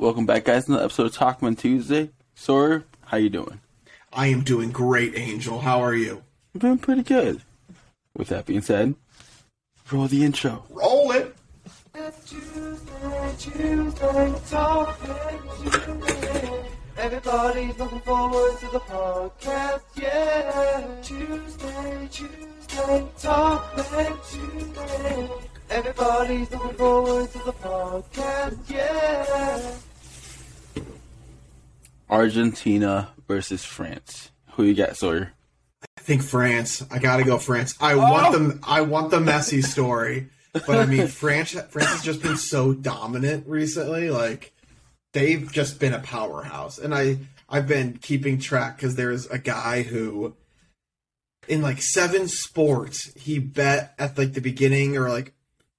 Welcome back, guys, to another episode of Talkman Tuesday. Sawyer, how you doing? I am doing great, Angel. How are you? I'm doing pretty good. With that being said, roll the intro. Roll it. Tuesday, Tuesday, Tuesday. Everybody's looking forward to the podcast, yeah. Tuesday, Tuesday, talking Tuesday. Everybody's looking forward to the podcast, yeah. Argentina versus France. Who you got, Sawyer? I think France. I gotta go France. I oh! want them. I want the Messi story, but I mean France. France has just been so dominant recently. Like they've just been a powerhouse, and I I've been keeping track because there's a guy who in like seven sports he bet at like the beginning or like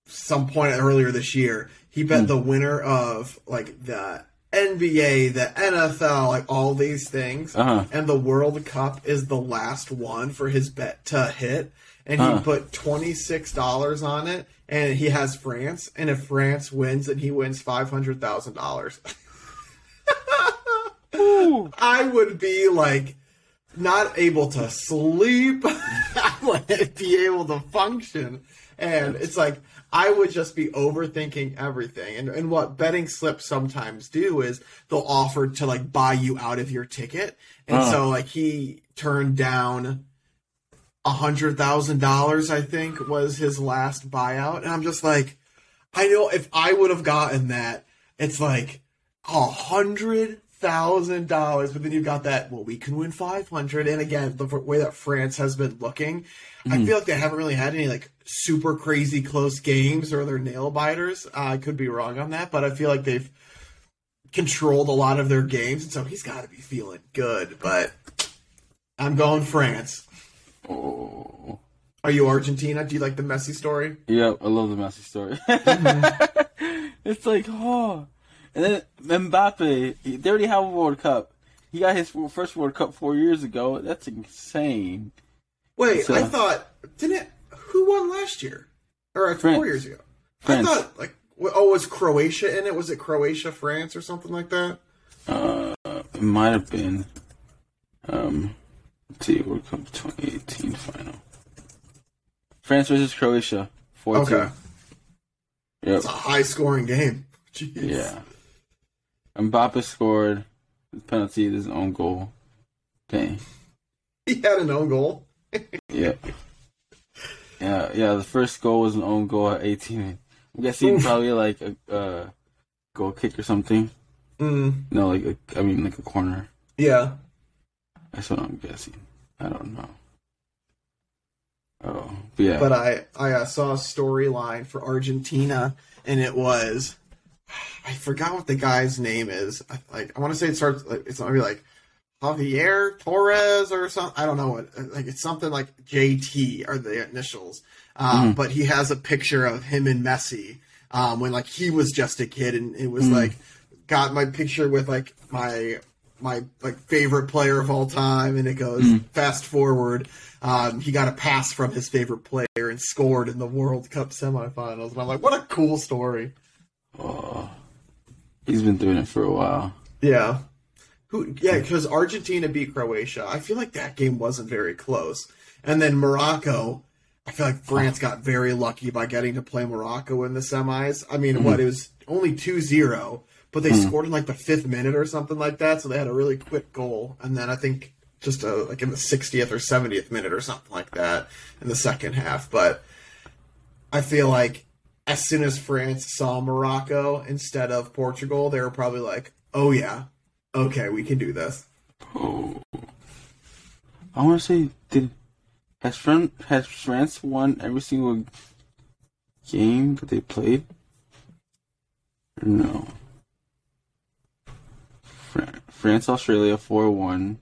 some point earlier this year he bet hmm. the winner of like the NBA, the NFL, like all these things, Uh-huh. and the World Cup is the last one for his bet to hit. And he Uh-huh. put twenty six dollars on it, and he has France. And if France wins, then he wins five hundred thousand dollars. I would be like not able to sleep. I wouldn't be able to function. And it's like I would just be overthinking everything. And and what betting slips sometimes do is they'll offer to like buy you out of your ticket. And Uh. so like he turned down a hundred thousand dollars, I think, was his last buyout. And I'm just like, I know if I would have gotten that, it's like a hundred thousand dollars, but then you've got that. Well, we can win five hundred, and again, the way that France has been looking, I feel like they haven't really had any like super crazy close games or their nail biters. Uh, I could be wrong on that, but I feel like they've controlled a lot of their games, and so he's got to be feeling good. But I'm going France. Oh. Are you Argentina? Do you like the Messi story? Yeah, I love the Messi story. it's like, oh. And then Mbappe, they already have a World Cup. He got his first World Cup four years ago. That's insane. Wait, So- I thought didn't who won last year or uh, France. four years ago? France. I thought like oh, was Croatia in it? Was it Croatia, France, or something like that? Uh, it might have been. Um, let's see, World Cup 2018 final. France versus Croatia, 4 2. Okay, Yep. it's a high scoring game. Jeez. Yeah. Mbappe scored the penalty, his own goal. Dang. he had an own goal. Yeah. Yeah, yeah. The first goal was an own goal at 18. I'm guessing probably like a uh, goal kick or something. Mm, No, like a, I mean like a corner. yeah, That's what I'm guessing. I don't know. Oh, but yeah. but I I uh, saw a storyline for Argentina, and it was I forgot what the guy's name is. I, like I want to say it starts like it's maybe like Javier Torres or something. I don't know what. Like it's something like JT are the initials. Um, But he has a picture of him and Messi um, when like he was just a kid, and it was like got my picture with like my my like favorite player of all time, and it goes fast forward. Um, he got a pass from his favorite player and scored in the World Cup semifinals, and I'm like, what a cool story. Oh, he's been doing it for a while. Yeah. Who? Yeah, because Argentina beat Croatia. I feel like that game wasn't very close. And then Morocco. I feel like France got very lucky by getting to play Morocco in the semis. I mean, what mm-hmm. it was only 2-0, but they mm-hmm. scored in like the fifth minute or something like that. So they had a really quick goal, and then I think just uh like in the 60th or 70th minute or something like that in the second half. But I feel like as soon as France saw Morocco instead of Portugal, they were probably like, "Oh yeah, okay, we can do this." Oh, I want to say, did has France has France won every single game that they played? No. Fran- France Australia four one.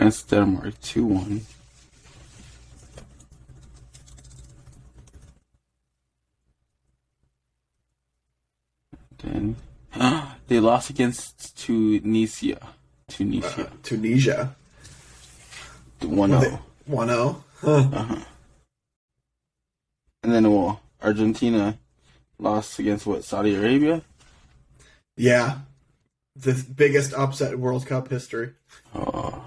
France Denmark two one. Then they lost against Tunisia. Tunisia. Tunisia, 1 Were they- 0. 1-0. Huh. And then well, Argentina lost against what Saudi Arabia. Yeah, the biggest upset in World Cup history. Oh.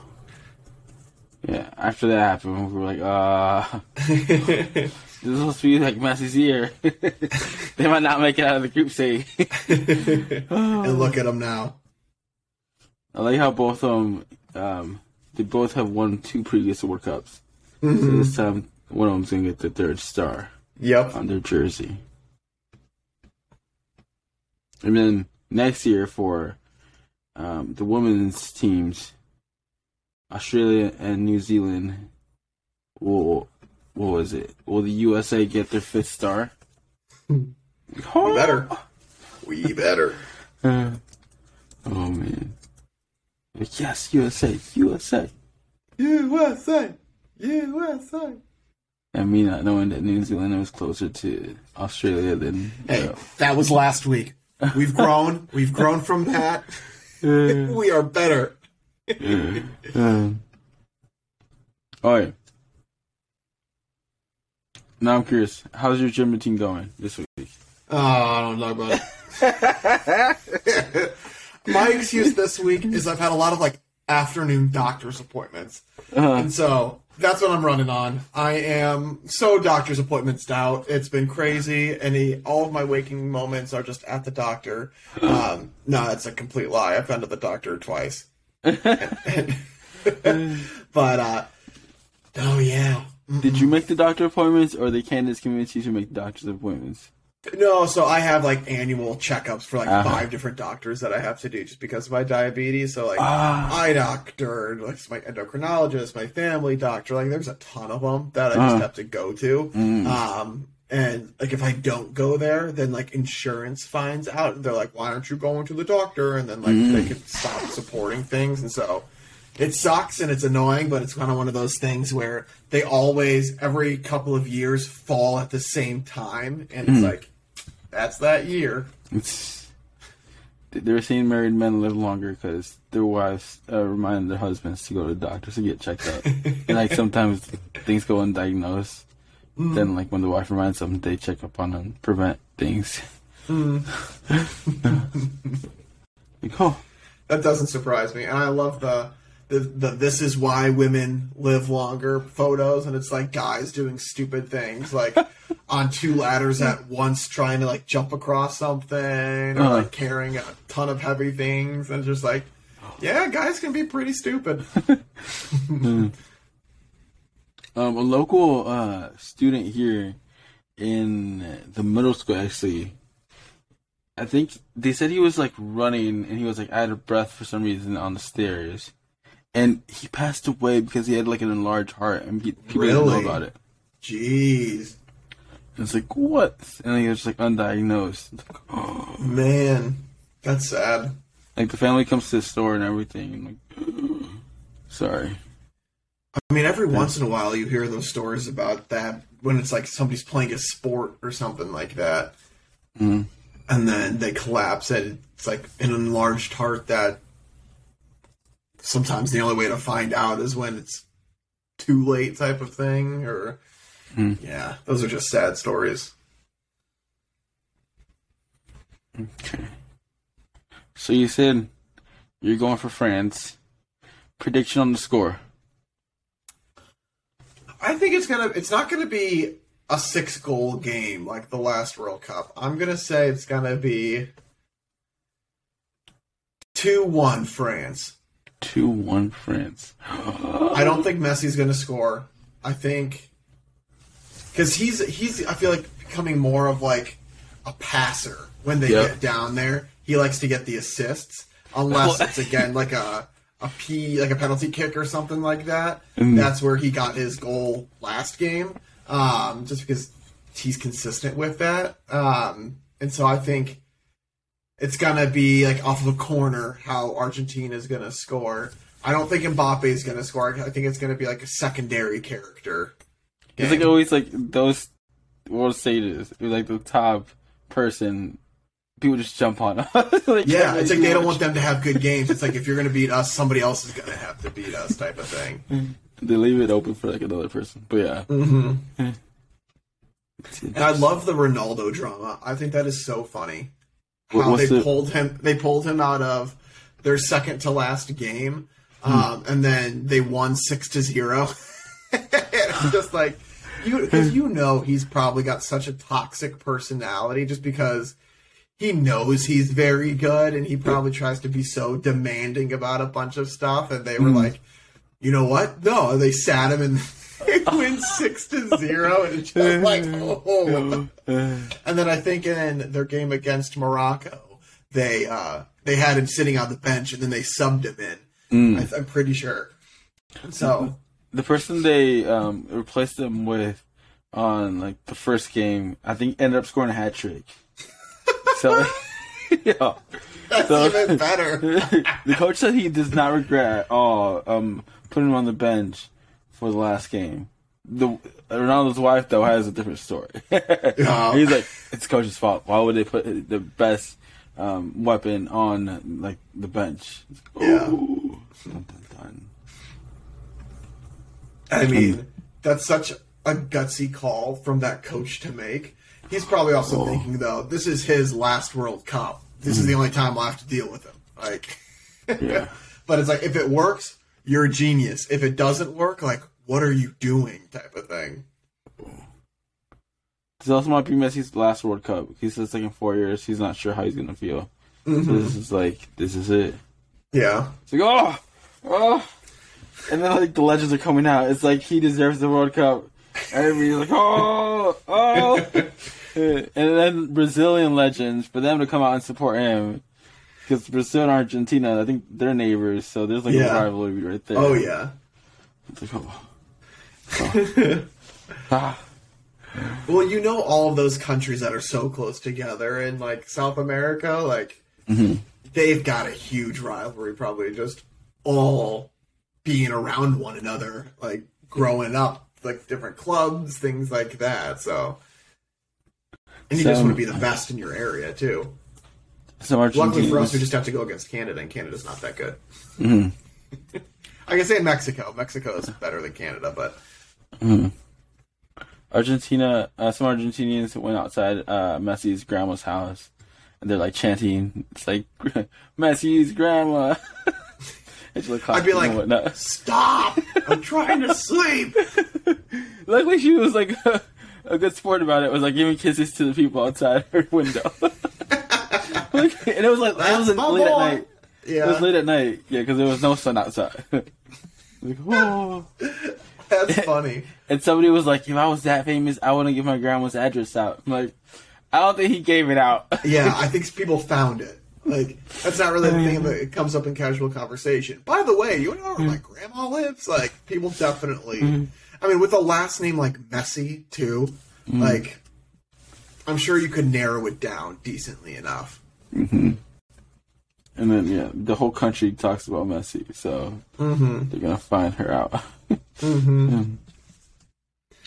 After that happened, we were like, uh, this is supposed to be like Messi's year. they might not make it out of the group stage. and look at them now. I like how both of them, um, they both have won two previous World Cups. So Mhm. this time, one of them's gonna get the third star Yep. on their jersey. And then next year for um, the women's teams, Australia and New Zealand will what was it? Will the USA get their fifth star? We better. We better. oh man. Like, yes, USA, USA. USA. USA. And me not knowing that New Zealand was closer to Australia than Hey, that was last week. We've grown. We've grown from that. uh, We are better. Um, all right. Now I'm curious. How's your gym routine going this week? Oh, I don't know about it. My excuse this week is I've had a lot of like afternoon doctor's appointments. Uh, And so that's what I'm running on. I am so doctor's appointments out. It's been crazy, and he, all of my waking moments are just at the doctor. Um, no, that's a complete lie. I've been to the doctor twice. but uh, oh yeah, did you make the doctor appointments, or the Candace convinced you to make doctor's appointments? no. So I have like annual checkups for like Uh-huh. five different doctors that I have to do just because of my diabetes. So like Ah. eye doctor, like my endocrinologist, my family doctor. Like there's a ton of them that I just Uh-huh. have to go to. Mm. Um, and like if I don't go there, then like insurance finds out. They're like, "Why aren't you going to the doctor?" And then like Mm. they can stop supporting things. And so it sucks and it's annoying, but it's kind of one of those things where they always every couple of years fall at the same time, and Mm. it's like that's that year. It's, they're seeing married men live longer because their wives uh, remind their husbands to go to the doctor to get checked out. and like sometimes things go undiagnosed. Mm. Then like when the wife reminds them, they check up on them, prevent things. Mm. like oh, That doesn't surprise me, and I love the. The, the this is why women live longer photos and it's like guys doing stupid things like on two ladders at once trying to like jump across something or Uh-huh. like uh. carrying a ton of heavy things and just like oh. yeah guys can be pretty stupid mm. Um, a local uh, student here in the middle school, actually, I think they said he was like running and he was like out of breath for some reason on the stairs, and he passed away because he had like an enlarged heart and pe- people didn't know about it. jeez And it's like what? And he was like undiagnosed. Like, oh. man that's sad Like the family comes to the store and everything. And like, sorry. I mean every once in a while you hear those stories about that when it's like somebody's playing a sport or something like that Mhm. and then they collapse and it's like an enlarged heart that sometimes the only way to find out is when it's too late type of thing or Hmm. yeah those are just sad stories Okay. So you said you're going for France. Prediction on the score. I think it's gonna it's not gonna be a six goal game like the last world cup i'm gonna say it's gonna be 2-1 france Two one France. I don't think Messi's going to score. I think because he's he's I feel like becoming more of like a passer when they Yep. get down there. He likes to get the assists, unless it's again like a a p like a penalty kick or something like that. Mm. That's where he got his goal last game. Um, just because he's consistent with that. Um, and so I think it's gonna be like off of a corner how Argentina is gonna score. I don't think Mbappe is gonna score. I think it's gonna be like a secondary character. It's like always like those World Stages. Like the top person. People just jump on. us. Like, yeah, it's like they do don't want them to have good games. It's like if you're gonna beat us, somebody else is gonna have to beat us, type of thing. They leave it open for like another person. But yeah, Mm-hmm. And I love the Ronaldo drama. I think that is so funny. How what's they the- pulled him they pulled him out of their second to last game. Hmm. Um, and then they won six to zero. it's just like you because you know he's probably got such a toxic personality just because he knows he's very good and he probably tries to be so demanding about a bunch of stuff and they were Hmm. like you know what? No. They sat him and they win six to zero and it's just like oh. And then i think in their game against morocco they uh they had him sitting on the bench and then they subbed him in. I, i'm pretty sure. So the person they um, replaced him with on like the first game, I think ended up scoring a hat trick. So, yeah. that's So- even better the coach said he does not regret at all um, putting him on the bench for the last game. The Ronaldo's wife though has a different story. Yeah. He's like, it's coach's fault. Why would they put the best um, weapon on like the bench? Yeah. Dun, dun, dun. I mean, that's such a gutsy call from that coach to make. He's probably also oh. thinking though, this is his last World Cup. This is the hmm. only time I'll have to deal with him. Like, Yeah. but it's like if it works, you're a genius. If it doesn't work, like, what are you doing? Type of thing. This also might be Messi's last World Cup. He says like in four years, he's not sure how he's gonna feel. So mm-hmm. this is like, this is it. Yeah, It's like, oh, oh. And then like the legends are coming out. It's like he deserves the World Cup. Everybody's like, oh, oh. and then Brazilian legends for them to come out and support him. Because Brazil and Argentina, I think they're neighbors, so there's like Yeah. a rivalry right there. Oh yeah. It's like, oh. Oh. Ah. Well, you know all of those countries that are so close together in like South America, like they've got a huge rivalry, probably just all being around one another, like growing up, like different clubs, things like that. So, and you just want to be the best in your area too. Some Luckily for us, we just have to go against Canada, and Canada's not that good. Mhm. I can say Mexico. Mexico is better than Canada, but Argentina, uh, some Argentinians went outside uh, Messi's grandma's house, and they're like chanting, "It's like Messi's grandma." It's like I'd be like, "Stop! I'm trying to sleep." Luckily, she was like a good sport about it. Was like giving kisses to the people outside her window. Like, and it was like it was late at boy. night. It was Yeah, late at night, yeah, because there was no sun outside. like, oh. that's funny. And somebody was like, if I was that famous, I wouldn't give my grandma's address out. I'm like, I don't think he gave it out. Yeah, I think people found it. Like that's not really the thing mm. that it comes up in casual conversation. By the way, you know where my mm. grandma lives? Like people definitely. Mm. I mean, with a last name like Messi too, like I'm sure you could narrow it down decently enough. and then, yeah, the whole country talks about Messi, so Mm-hmm. they're going to find her out. Mm-hmm.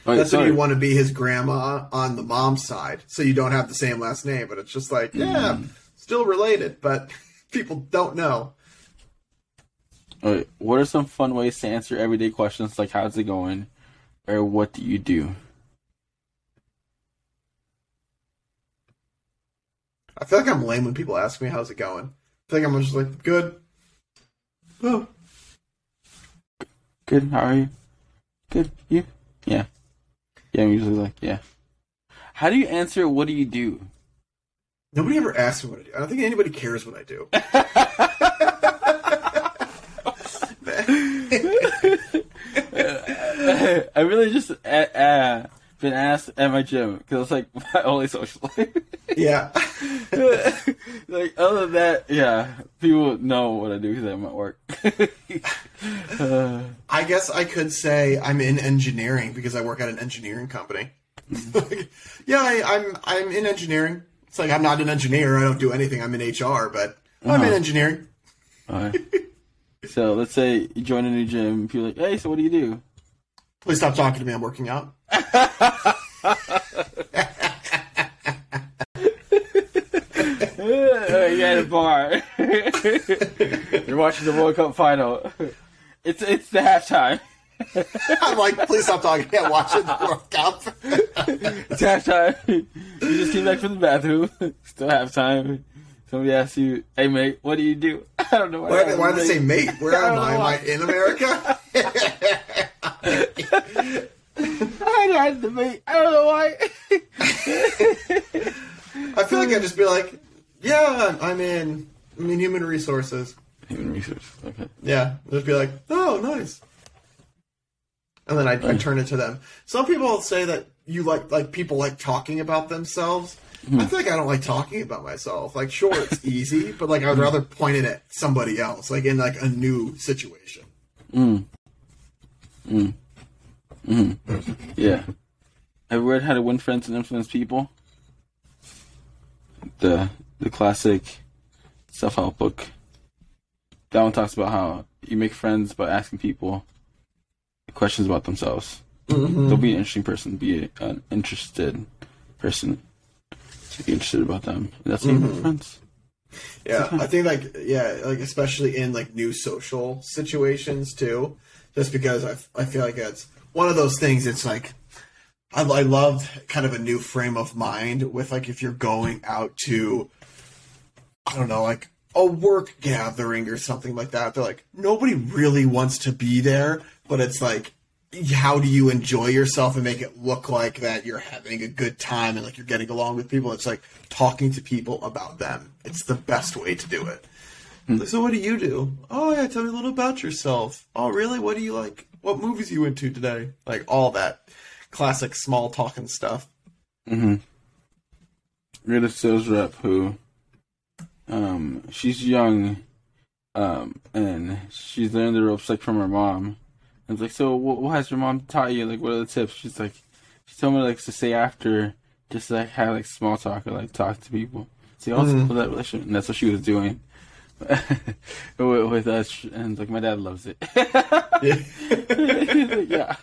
Wait, That's sorry. when you want to be his grandma on the mom's side, so you don't have the same last name. But it's just like, yeah, still related, but people don't know. Wait, what are some fun ways to answer everyday questions like how's it going or what do you do? I feel like I'm lame when people ask me how's it going. I think I'm just like good. Oh, Good, how are you? Good, you? Yeah. Yeah, I'm usually like, yeah. How do you answer what do you do? nobody ever asks me what I do. I don't think anybody cares what I do. I really just uh, uh, been asked at my gym because it's like my only social life. yeah, like other than that, yeah, people know what I do because I'm at work. uh, I guess I could say I'm in engineering because I work at an engineering company. yeah, I, I'm I'm in engineering. It's like I'm not an engineer. I don't do anything. I'm in HR, but I'm in Uh-huh. engineering. alright. so let's say you join a new gym. People are like, hey, so what do you do? Please stop talking to me. I'm working out. You're at a bar. you're watching the World Cup final. It's it's the halftime. I'm like, please stop talking. Yeah, watching the World Cup. it's halftime. You just came back from the bathroom. Still halftime. Somebody asks you, "Hey mate, what do you do?" I don't know Why, I why did they say mate? Where am I? Am. I in America? I had the mate. I don't know why. I feel like I'd just be like, yeah, I'm in. I'm in human resources. Human resources. Okay. Yeah, just be like, oh, nice. And then I I turn it to them. Some people say that you like like people like talking about themselves. Hmm. I feel like I don't like talking about myself. Like, sure, it's easy, but like I would hmm. rather point it at somebody else, like in like a new situation. Hmm. Mm. Mm. Yeah. Have you read How to Win Friends and Influence People? The the classic self help book. That one talks about how you make friends by asking people questions about themselves. Mm-hmm. They'll be an interesting person. Be an interested person. To be interested about them. And that's how you make mm-hmm. friends. Yeah, I think like yeah, like especially in like new social situations too, just because I I feel like it's one of those things. It's like I I loved kind of a new frame of mind with like if you're going out to I don't know like a work gathering or something like that. They're like nobody really wants to be there, but it's like how do you enjoy yourself and make it look like that you're having a good time and like you're getting along with people? It's like talking to people about them. It's the best way to do it. Like, So what do you do? Oh yeah, tell me a little about yourself. Oh really? What do you like? What movies you into today? Like all that classic small talking stuff. We had a sales rep who, um, she's young, um, and she's learning the ropes like from her mom. And it's like, so what, what has your mom taught you? Like, what are the tips? She's like, she told me like to say after, just like have like small talk or like talk to people. See, also Mm-hmm. that relationship, and that's what she was doing. with, with us, and like my dad loves it. He's like, yeah.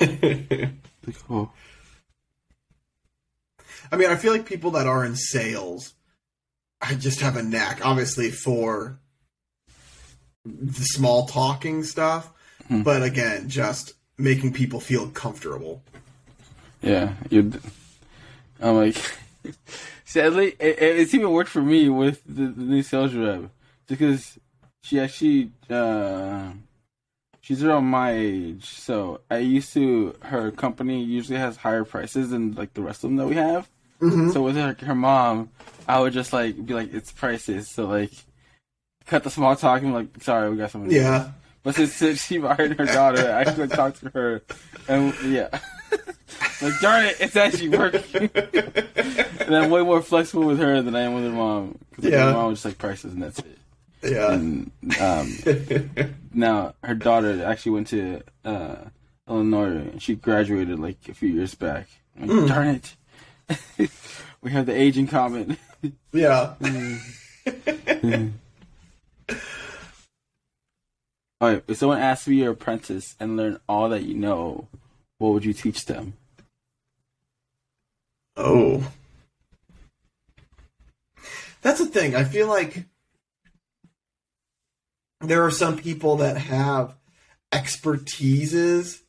like, oh. I mean, I feel like people that are in sales, I just have a knack, obviously, for the small talking stuff. Mm-hmm. But again, just making people feel comfortable. Yeah, you. I'm like, sadly, it, it- it's even worked for me with the, the new sales rep because she actually, uh, she's around my age. So I used to, her company usually has higher prices than like the rest of them that we have. So with her, her mom, I would just like be like, it's prices. So like, cut the small talk and be like, sorry, we got something. Yeah. But since, since she hired her daughter, I actually talked to her, and yeah, like darn it, it's actually working. and I'm way more flexible with her than I am with her mom. Because Yeah. her mom was just like prices and that's it. Yeah. And um, now her daughter actually went to uh, Illinois and she graduated like a few years back. Like, Darn it, we have the age in common. Yeah. All right, if someone asked to be your apprentice and learn all that you know, what would you teach them? Oh. That's the thing. I feel like there are some people that have expertises.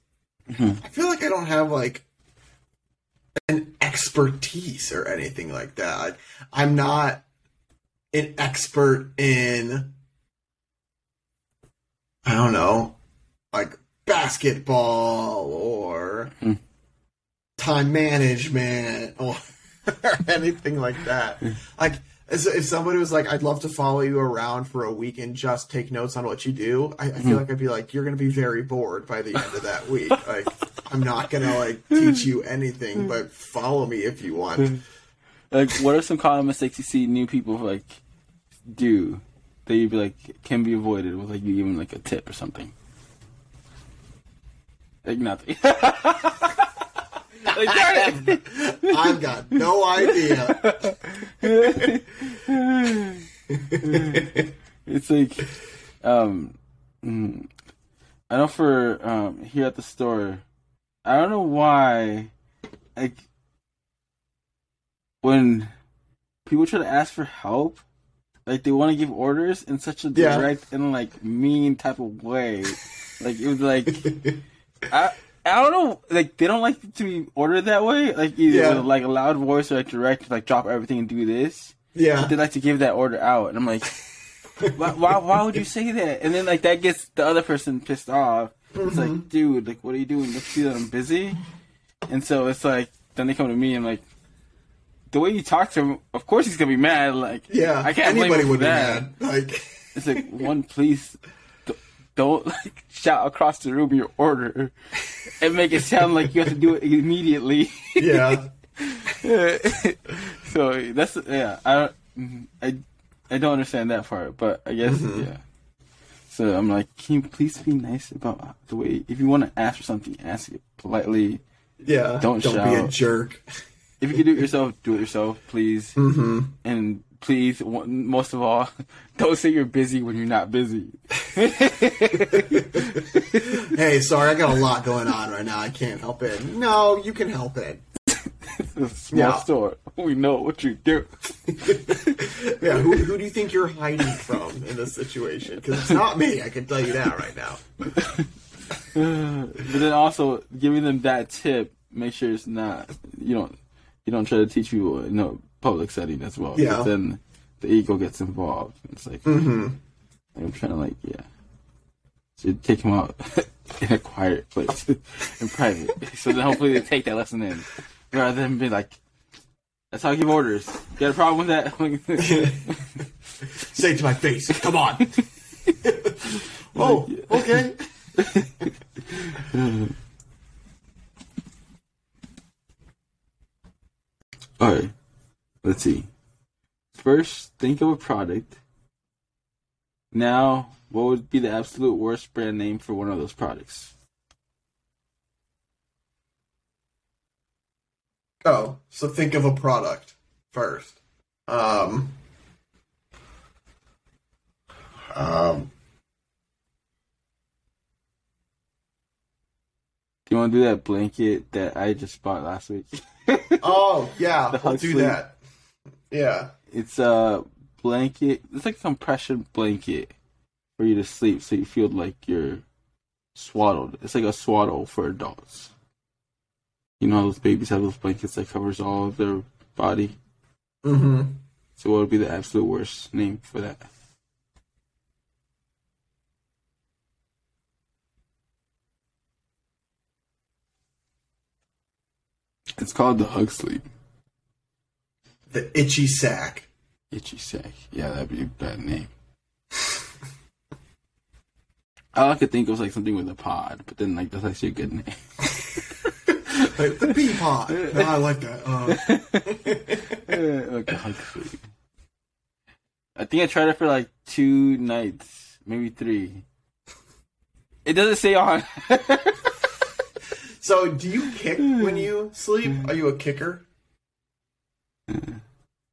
I feel like I don't have like an expertise or anything like that. Like, I'm not an expert in I don't know, like basketball or Hmm. Time management or anything like that. Like, if somebody was like, "I'd love to follow you around for a week and just take notes on what you do," I, I feel hmm. like I'd be like, "You're going to be very bored by the end of that week." Like, I'm not going to like teach you anything, but follow me if you want. Like, what are some common mistakes you see new people like do that you'd be like can be avoided with like you giving like a tip or something? Like nothing. Like, it. I've got no idea. it's like um mm, I know for um here at the store I don't know why like when people try to ask for help like they want to give orders in such a Yeah. direct and like mean type of way like it was like I I don't know, like they don't like to be ordered that way, like either Yeah. with like a loud voice or like direct, like drop everything and do this. Yeah. But they like to give that order out, and I'm like, why, why, why would you say that? And then like that gets the other person pissed off. It's Mm-hmm. like, dude, like what are you doing? You see that I'm busy? And so it's like, then they come to me and like, the way you talk to him, of course he's gonna be mad. Like, Yeah. I can't blame Anybody him for would be that. mad. Like, It's like one, please don't like shout across the room your order and make it sound like you have to do it immediately. yeah. so that's yeah. I don't I I don't understand that part, but I guess Mm-hmm. yeah. So I'm like, can you please be nice about the way if you want to ask for something, ask it politely. Yeah. Don't Don't be a jerk. If you can do it yourself, do it yourself, please. Mm-hmm. And please, most of all, don't say you're busy when you're not busy. Hey, sorry, I got a lot going on right now. I can't help it. No, you can help it. It's a small Yeah. store. We know what you do. Yeah, who, who do you think you're hiding from in this situation? Because it's not me. I can tell you that right now. but then also giving them that tip, make sure it's not you don't you don't try to teach people in a public setting as well. Yeah. Then the ego gets involved. It's like Mm-hmm. I'm trying to like yeah. So you take them out in a quiet place, in private. So then hopefully they take that lesson in, rather than be like, "That's how I give orders." You got a problem with that? Say to my face. Come on. oh, okay. All right. Let's see. First, think of a product. Now, what would be the absolute worst brand name for one of those products? Oh, so think of a product first. Um. Um. Do you want to do that blanket that I just bought last week? Oh, yeah. We'll do that. Yeah. it's a blanket. It's like a compression blanket for you to sleep, so you feel like you're swaddled. It's like a swaddle for adults. You know, how those babies have those blankets that covers all of their body. Mm-hmm. So, what would be the absolute worst name for that? It's called the hug sleep. The itchy sack. Itchy sack. Yeah, that'd be a bad name. All I could think was like something with a pod, but then like that's actually a good name. Like, the pea pod. No, I like that. Uh, like a hug sleep. I think I tried it for like two nights, maybe three. It doesn't say on. so, do you kick when you sleep? Are you a kicker?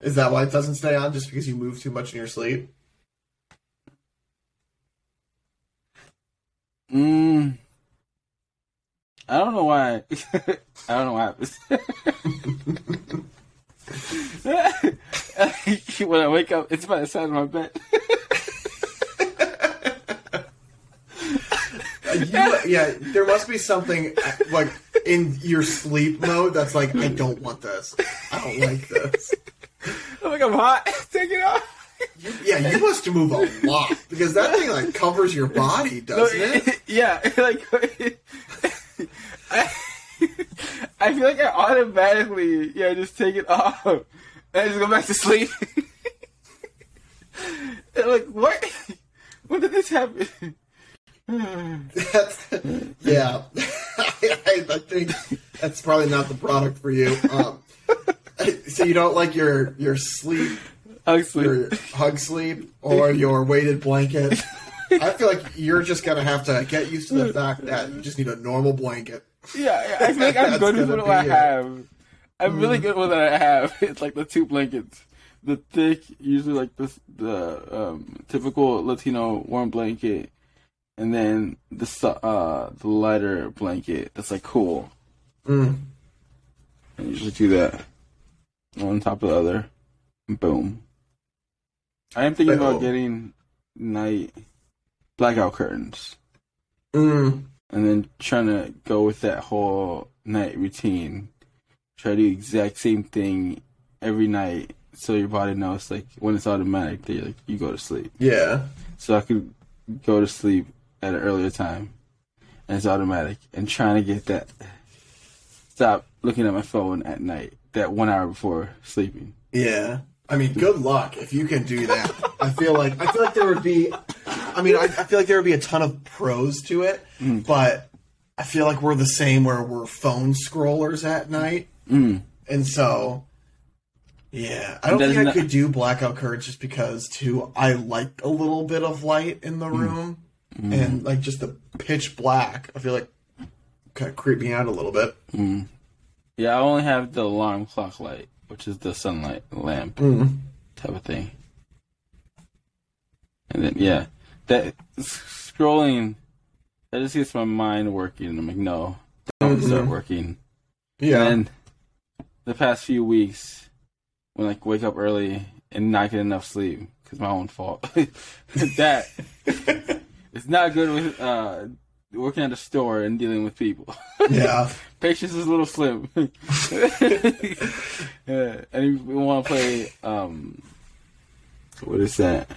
Is that why it doesn't stay on? Just because you move too much in your sleep? Mm, I don't know why. I don't know why. when I wake up, it's by the side of my bed. You, yeah, there must be something like in your sleep mode that's like, I don't want this. I don't like this. I'm like, I'm hot. Take it off. Yeah, you must move a lot because that thing like covers your body, doesn't it? yeah, like I, I feel like I automatically yeah just take it off and I just go back to sleep. Like what? When did this happen? That's, yeah, I, I think that's probably not the product for you. Um, so you don't like your your sleep, I sleep. your hug sleep, or your weighted blanket. I feel like you're just gonna have to get used to the fact that you just need a normal blanket. Yeah, I like I'm good with what I it. have. I'm really good with what I have. It's like the two blankets. The thick, usually like this, the um, typical Latino warm blanket, and then the uh the lighter blanket that's like cool. Mm. I usually do that on top of the other. Boom. I am thinking about getting night blackout curtains. Mm. and then trying to go with that whole night routine. Try to do the exact same thing every night, so your body knows like when it's automatic that like you go to sleep. Yeah. So I could go to sleep at an earlier time, and it's automatic. And trying to get that stop looking at my phone at night that one hour before sleeping. Yeah. I mean, good luck if you can do that. I feel like I feel like there would be. I mean, I, I feel like there would be a ton of pros to it, mm. but I feel like we're the same where we're phone scrollers at night, Mm. and so yeah, I don't think I that- could do blackout curtains just because too. I like a little bit of light in the mm. room, mm. and like just the pitch black. I feel like kind of creep me out a little bit. Yeah, I only have the alarm clock light, which is the sunlight lamp type of thing. And then yeah, that scrolling that just gets my mind working. I'm like, no, don't start working. Yeah, And the past few weeks, when like wake up early and not get enough sleep because my own fault, that it's not good with uh, working at a store and dealing with people. yeah. Patience is a little slim. yeah, and we want to play, um, what is that?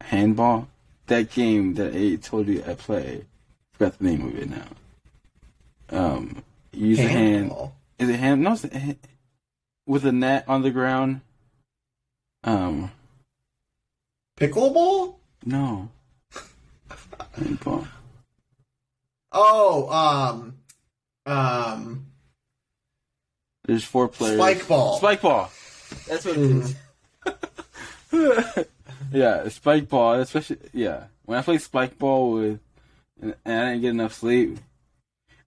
Handball. That game that I told you I play. Forgot the name of it now. Um, you use a hand. Handball. Is it hand? No, it's a hand, with a net on the ground. Um, Pickleball? no. Handball. Oh, um, um, There's four players. spike ball. Spike ball. That's what it is. yeah, spike ball. Especially, yeah. When I play spike ball with, and, and I didn't get enough sleep,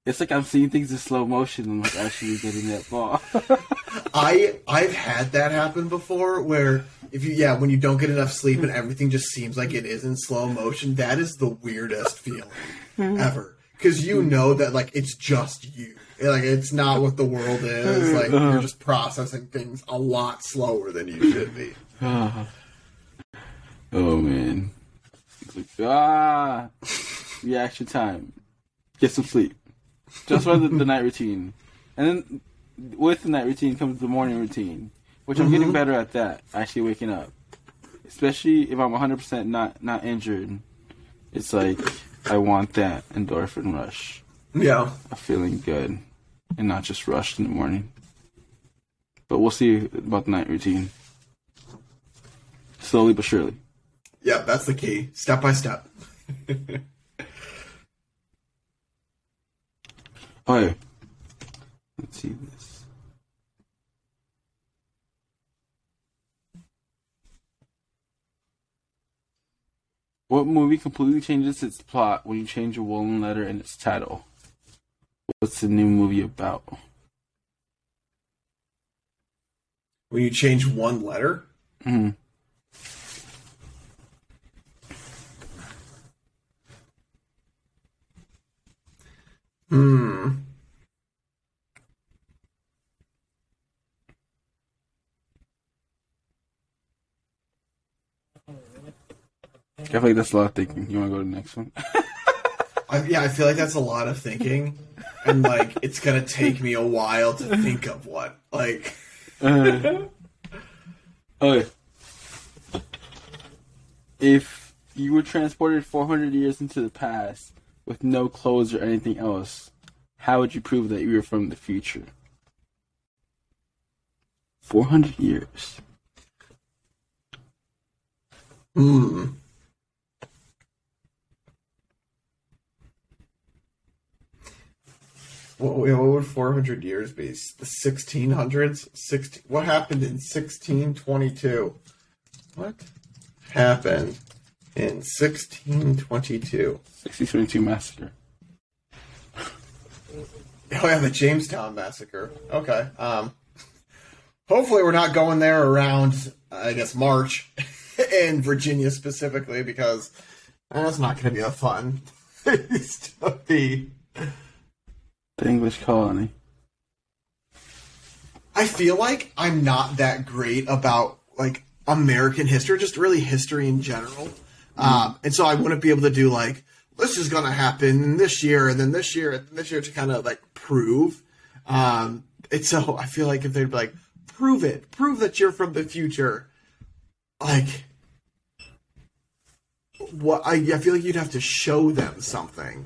it's like I'm seeing things in slow motion. I'm like actually getting that ball. I I've had that happen before where if you yeah when you don't get enough sleep and everything just seems like it is in slow motion that is the weirdest feeling ever because you mm-hmm. know that like it's just you like it's not what the world is like uh-huh. you're just processing things a lot slower than you should be uh-huh. oh man. Like, ah, reaction time. Get some sleep. Just for the, the night routine, and then with the night routine comes the morning routine, which I'm getting mm-hmm. better at. That actually waking up, especially if I'm 100 percent not not injured. It's like I want that endorphin rush yeah of feeling good, and not just rushed in the morning. But we'll see about the night routine. Slowly but surely. yeah that's the key step by step oh, Okay. Let's see What movie completely changes its plot when you change a woolen letter in its title? What's the new movie about? when you change one letter hmm hmm I feel like that's a lot of thinking. You want to go to the next one? I, yeah I feel like that's a lot of thinking and like it's gonna take me a while to think of what like Uh, okay. If you were transported 400 years into the past with no clothes or anything else, how would you prove that you were from the future? 400 years. Hmm. What, what would 400 years be? The 1600s? 16, what happened in 1622? What happened in 1622? 1622 massacre. Oh yeah, the Jamestown massacre. Okay. Um, hopefully we're not going there around, I guess, March in Virginia specifically because that's not going to be a fun place to be. The English colony. I feel like I'm not that great about like American history, just really history in general. Um, and so I wouldn't be able to do like this is going to happen this year, and then this year, and this year to kind of like prove. Um, it's so I feel like if they'd be like, prove it, prove that you're from the future, like. What I, I feel like you'd have to show them something.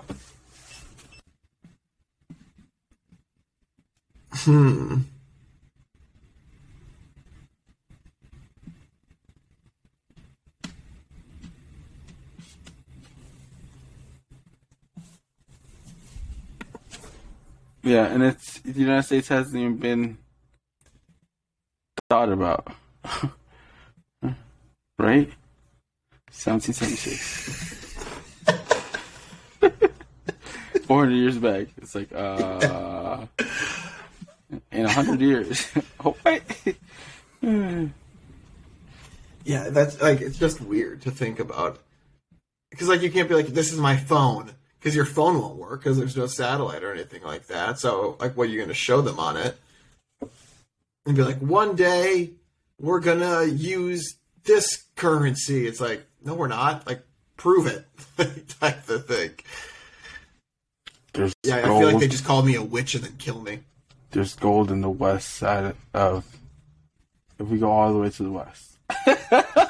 Hmm. Yeah, and it's the United States hasn't even been thought about. right? 1776. 400 years back. It's like, uh. In a 100 years. oh, wait. Yeah, that's like it's just weird to think about. Because like you can't be like, this is my phone, because your phone won't work because there's no satellite or anything like that. So like, what are you going to show them on it? And be like, one day we're gonna use this currency. It's like, no, we're not. Like, prove it, type of thing. There's Yeah, I feel like they just called me a witch and then kill me. There's gold in the west side of. If we go all the way to the west.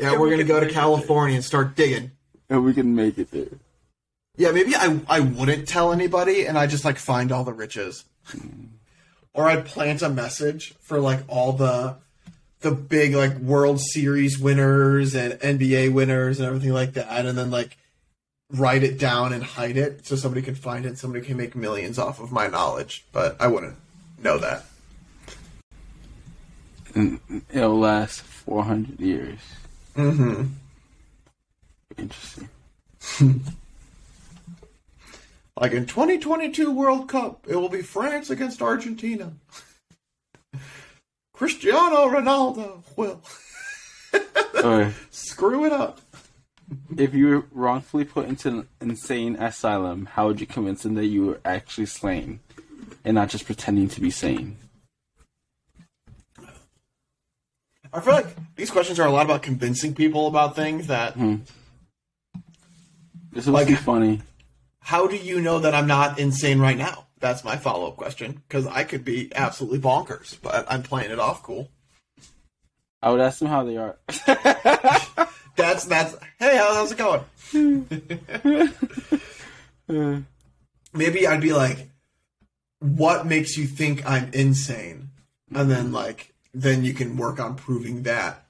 Yeah, we're gonna go to California and start digging. And we can make it there. Yeah, maybe I I wouldn't tell anybody, and I just like find all the riches, hmm. or I'd plant a message for like all the the big like World Series winners and NBA winners and everything like that, and then like write it down and hide it so somebody can find it. Somebody can make millions off of my knowledge, but I wouldn't know that. It'll last 400 years. Mm-hmm. Interesting. Like in 2022 World Cup, it will be France against Argentina. Cristiano Ronaldo will screw it up. If you were wrongfully put into an insane asylum, how would you convince them that you were actually slain and not just pretending to be sane? I feel like these questions are a lot about convincing people about things that. Hmm. This would Like- be funny. How do you know that I'm not insane right now? That's my follow up question. Because I could be absolutely bonkers, but I'm playing it off cool. I would ask them how they are. That's that's. Hey, how- how's it going? Maybe I'd be like, "What makes you think I'm insane?" And then like, then you can work on proving that.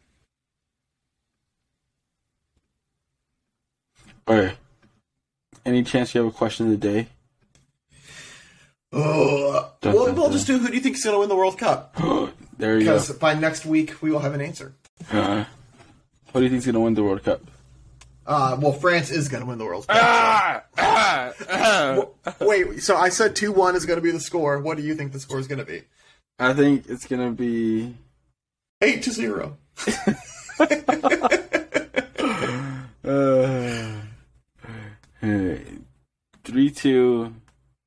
Okay. Any chance you have a question of the day? Oh, Dun, well, dun, we'll dun. just do. Who do you think is going to win the World Cup? there you go. Because by next week we will have an answer. Uh, who do you think's gonna win the World Cup? Uh, well, France is going to win the World Cup. Ah! Ah! Ah! Wait, so I said two one is going to be the score. What do you think the score is going to be? I think it's gonna be Eight to zero. uh, three two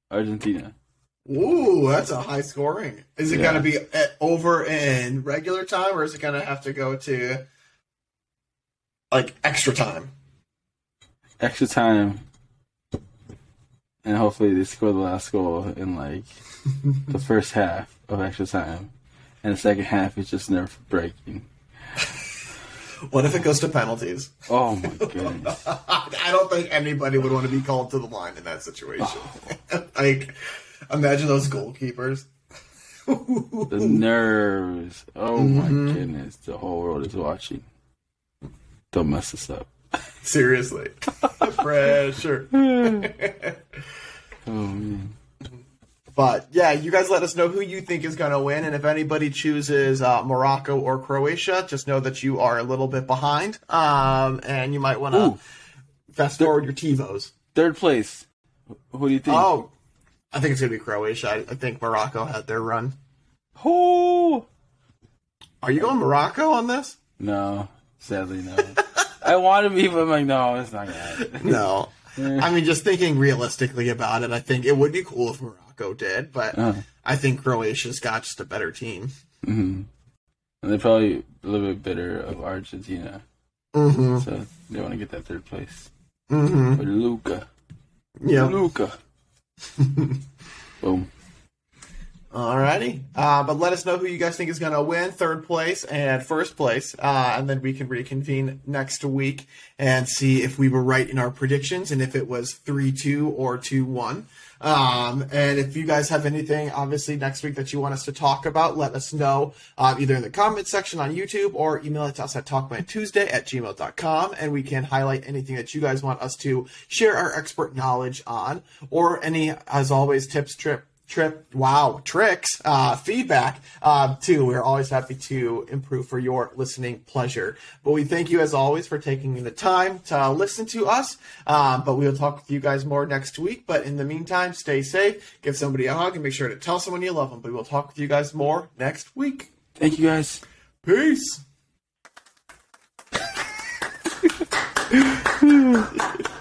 Argentina. Ooh, that's a high scoring. Is it Yeah. going to be over in regular time, or is it going to have to go to like extra time? Extra time, and hopefully they score the last goal in like the first half of extra time, and the second half is just nerve breaking. What if it goes to penalties? Oh my goodness! I don't think anybody would want to be called to the line in that situation. Oh. like, imagine those goalkeepers. The nerves. Oh my mm-hmm. goodness! The whole world is watching. Don't mess this up. Seriously, pressure. Oh man. But yeah, you guys let us know who you think is going to win, and if anybody chooses uh, Morocco or Croatia, just know that you are a little bit behind, um, and you might want to fast forward your TiVos. Third place. Who do you think? Oh, I think it's going to be Croatia. I, I think Morocco had their run. Who? Are you going Morocco on this? No, sadly no. I want to be, but I'm like, no, it's not gonna happen. No. I mean, just thinking realistically about it, I think it would be cool if Morocco did, but Uh, I think Croatia's got just a better team. mhm. And they're probably a little bit bitter of Argentina, Mm-hmm. so they want to get that third place. Mm-hmm. With Luka. Yeah. Luka. Boom. Alrighty. Uh, but let us know who you guys think is going to win third place and first place. Uh, and then we can reconvene next week and see if we were right in our predictions and if it was 3 2 or 2 1. Um, and if you guys have anything, obviously, next week that you want us to talk about, let us know uh, either in the comments section on YouTube or email it to us at talkmantuesday at gmail.com. And we can highlight anything that you guys want us to share our expert knowledge on or any, as always, tips, trip, trip wow tricks uh, feedback uh, too. We're always happy to improve for your listening pleasure. But we thank you as always for taking the time to listen to us. Um, but we'll talk with you guys more next week. But in the meantime stay safe give somebody a hug and make sure to tell someone you love them. But we'll talk with you guys more next week. Thank you guys. peace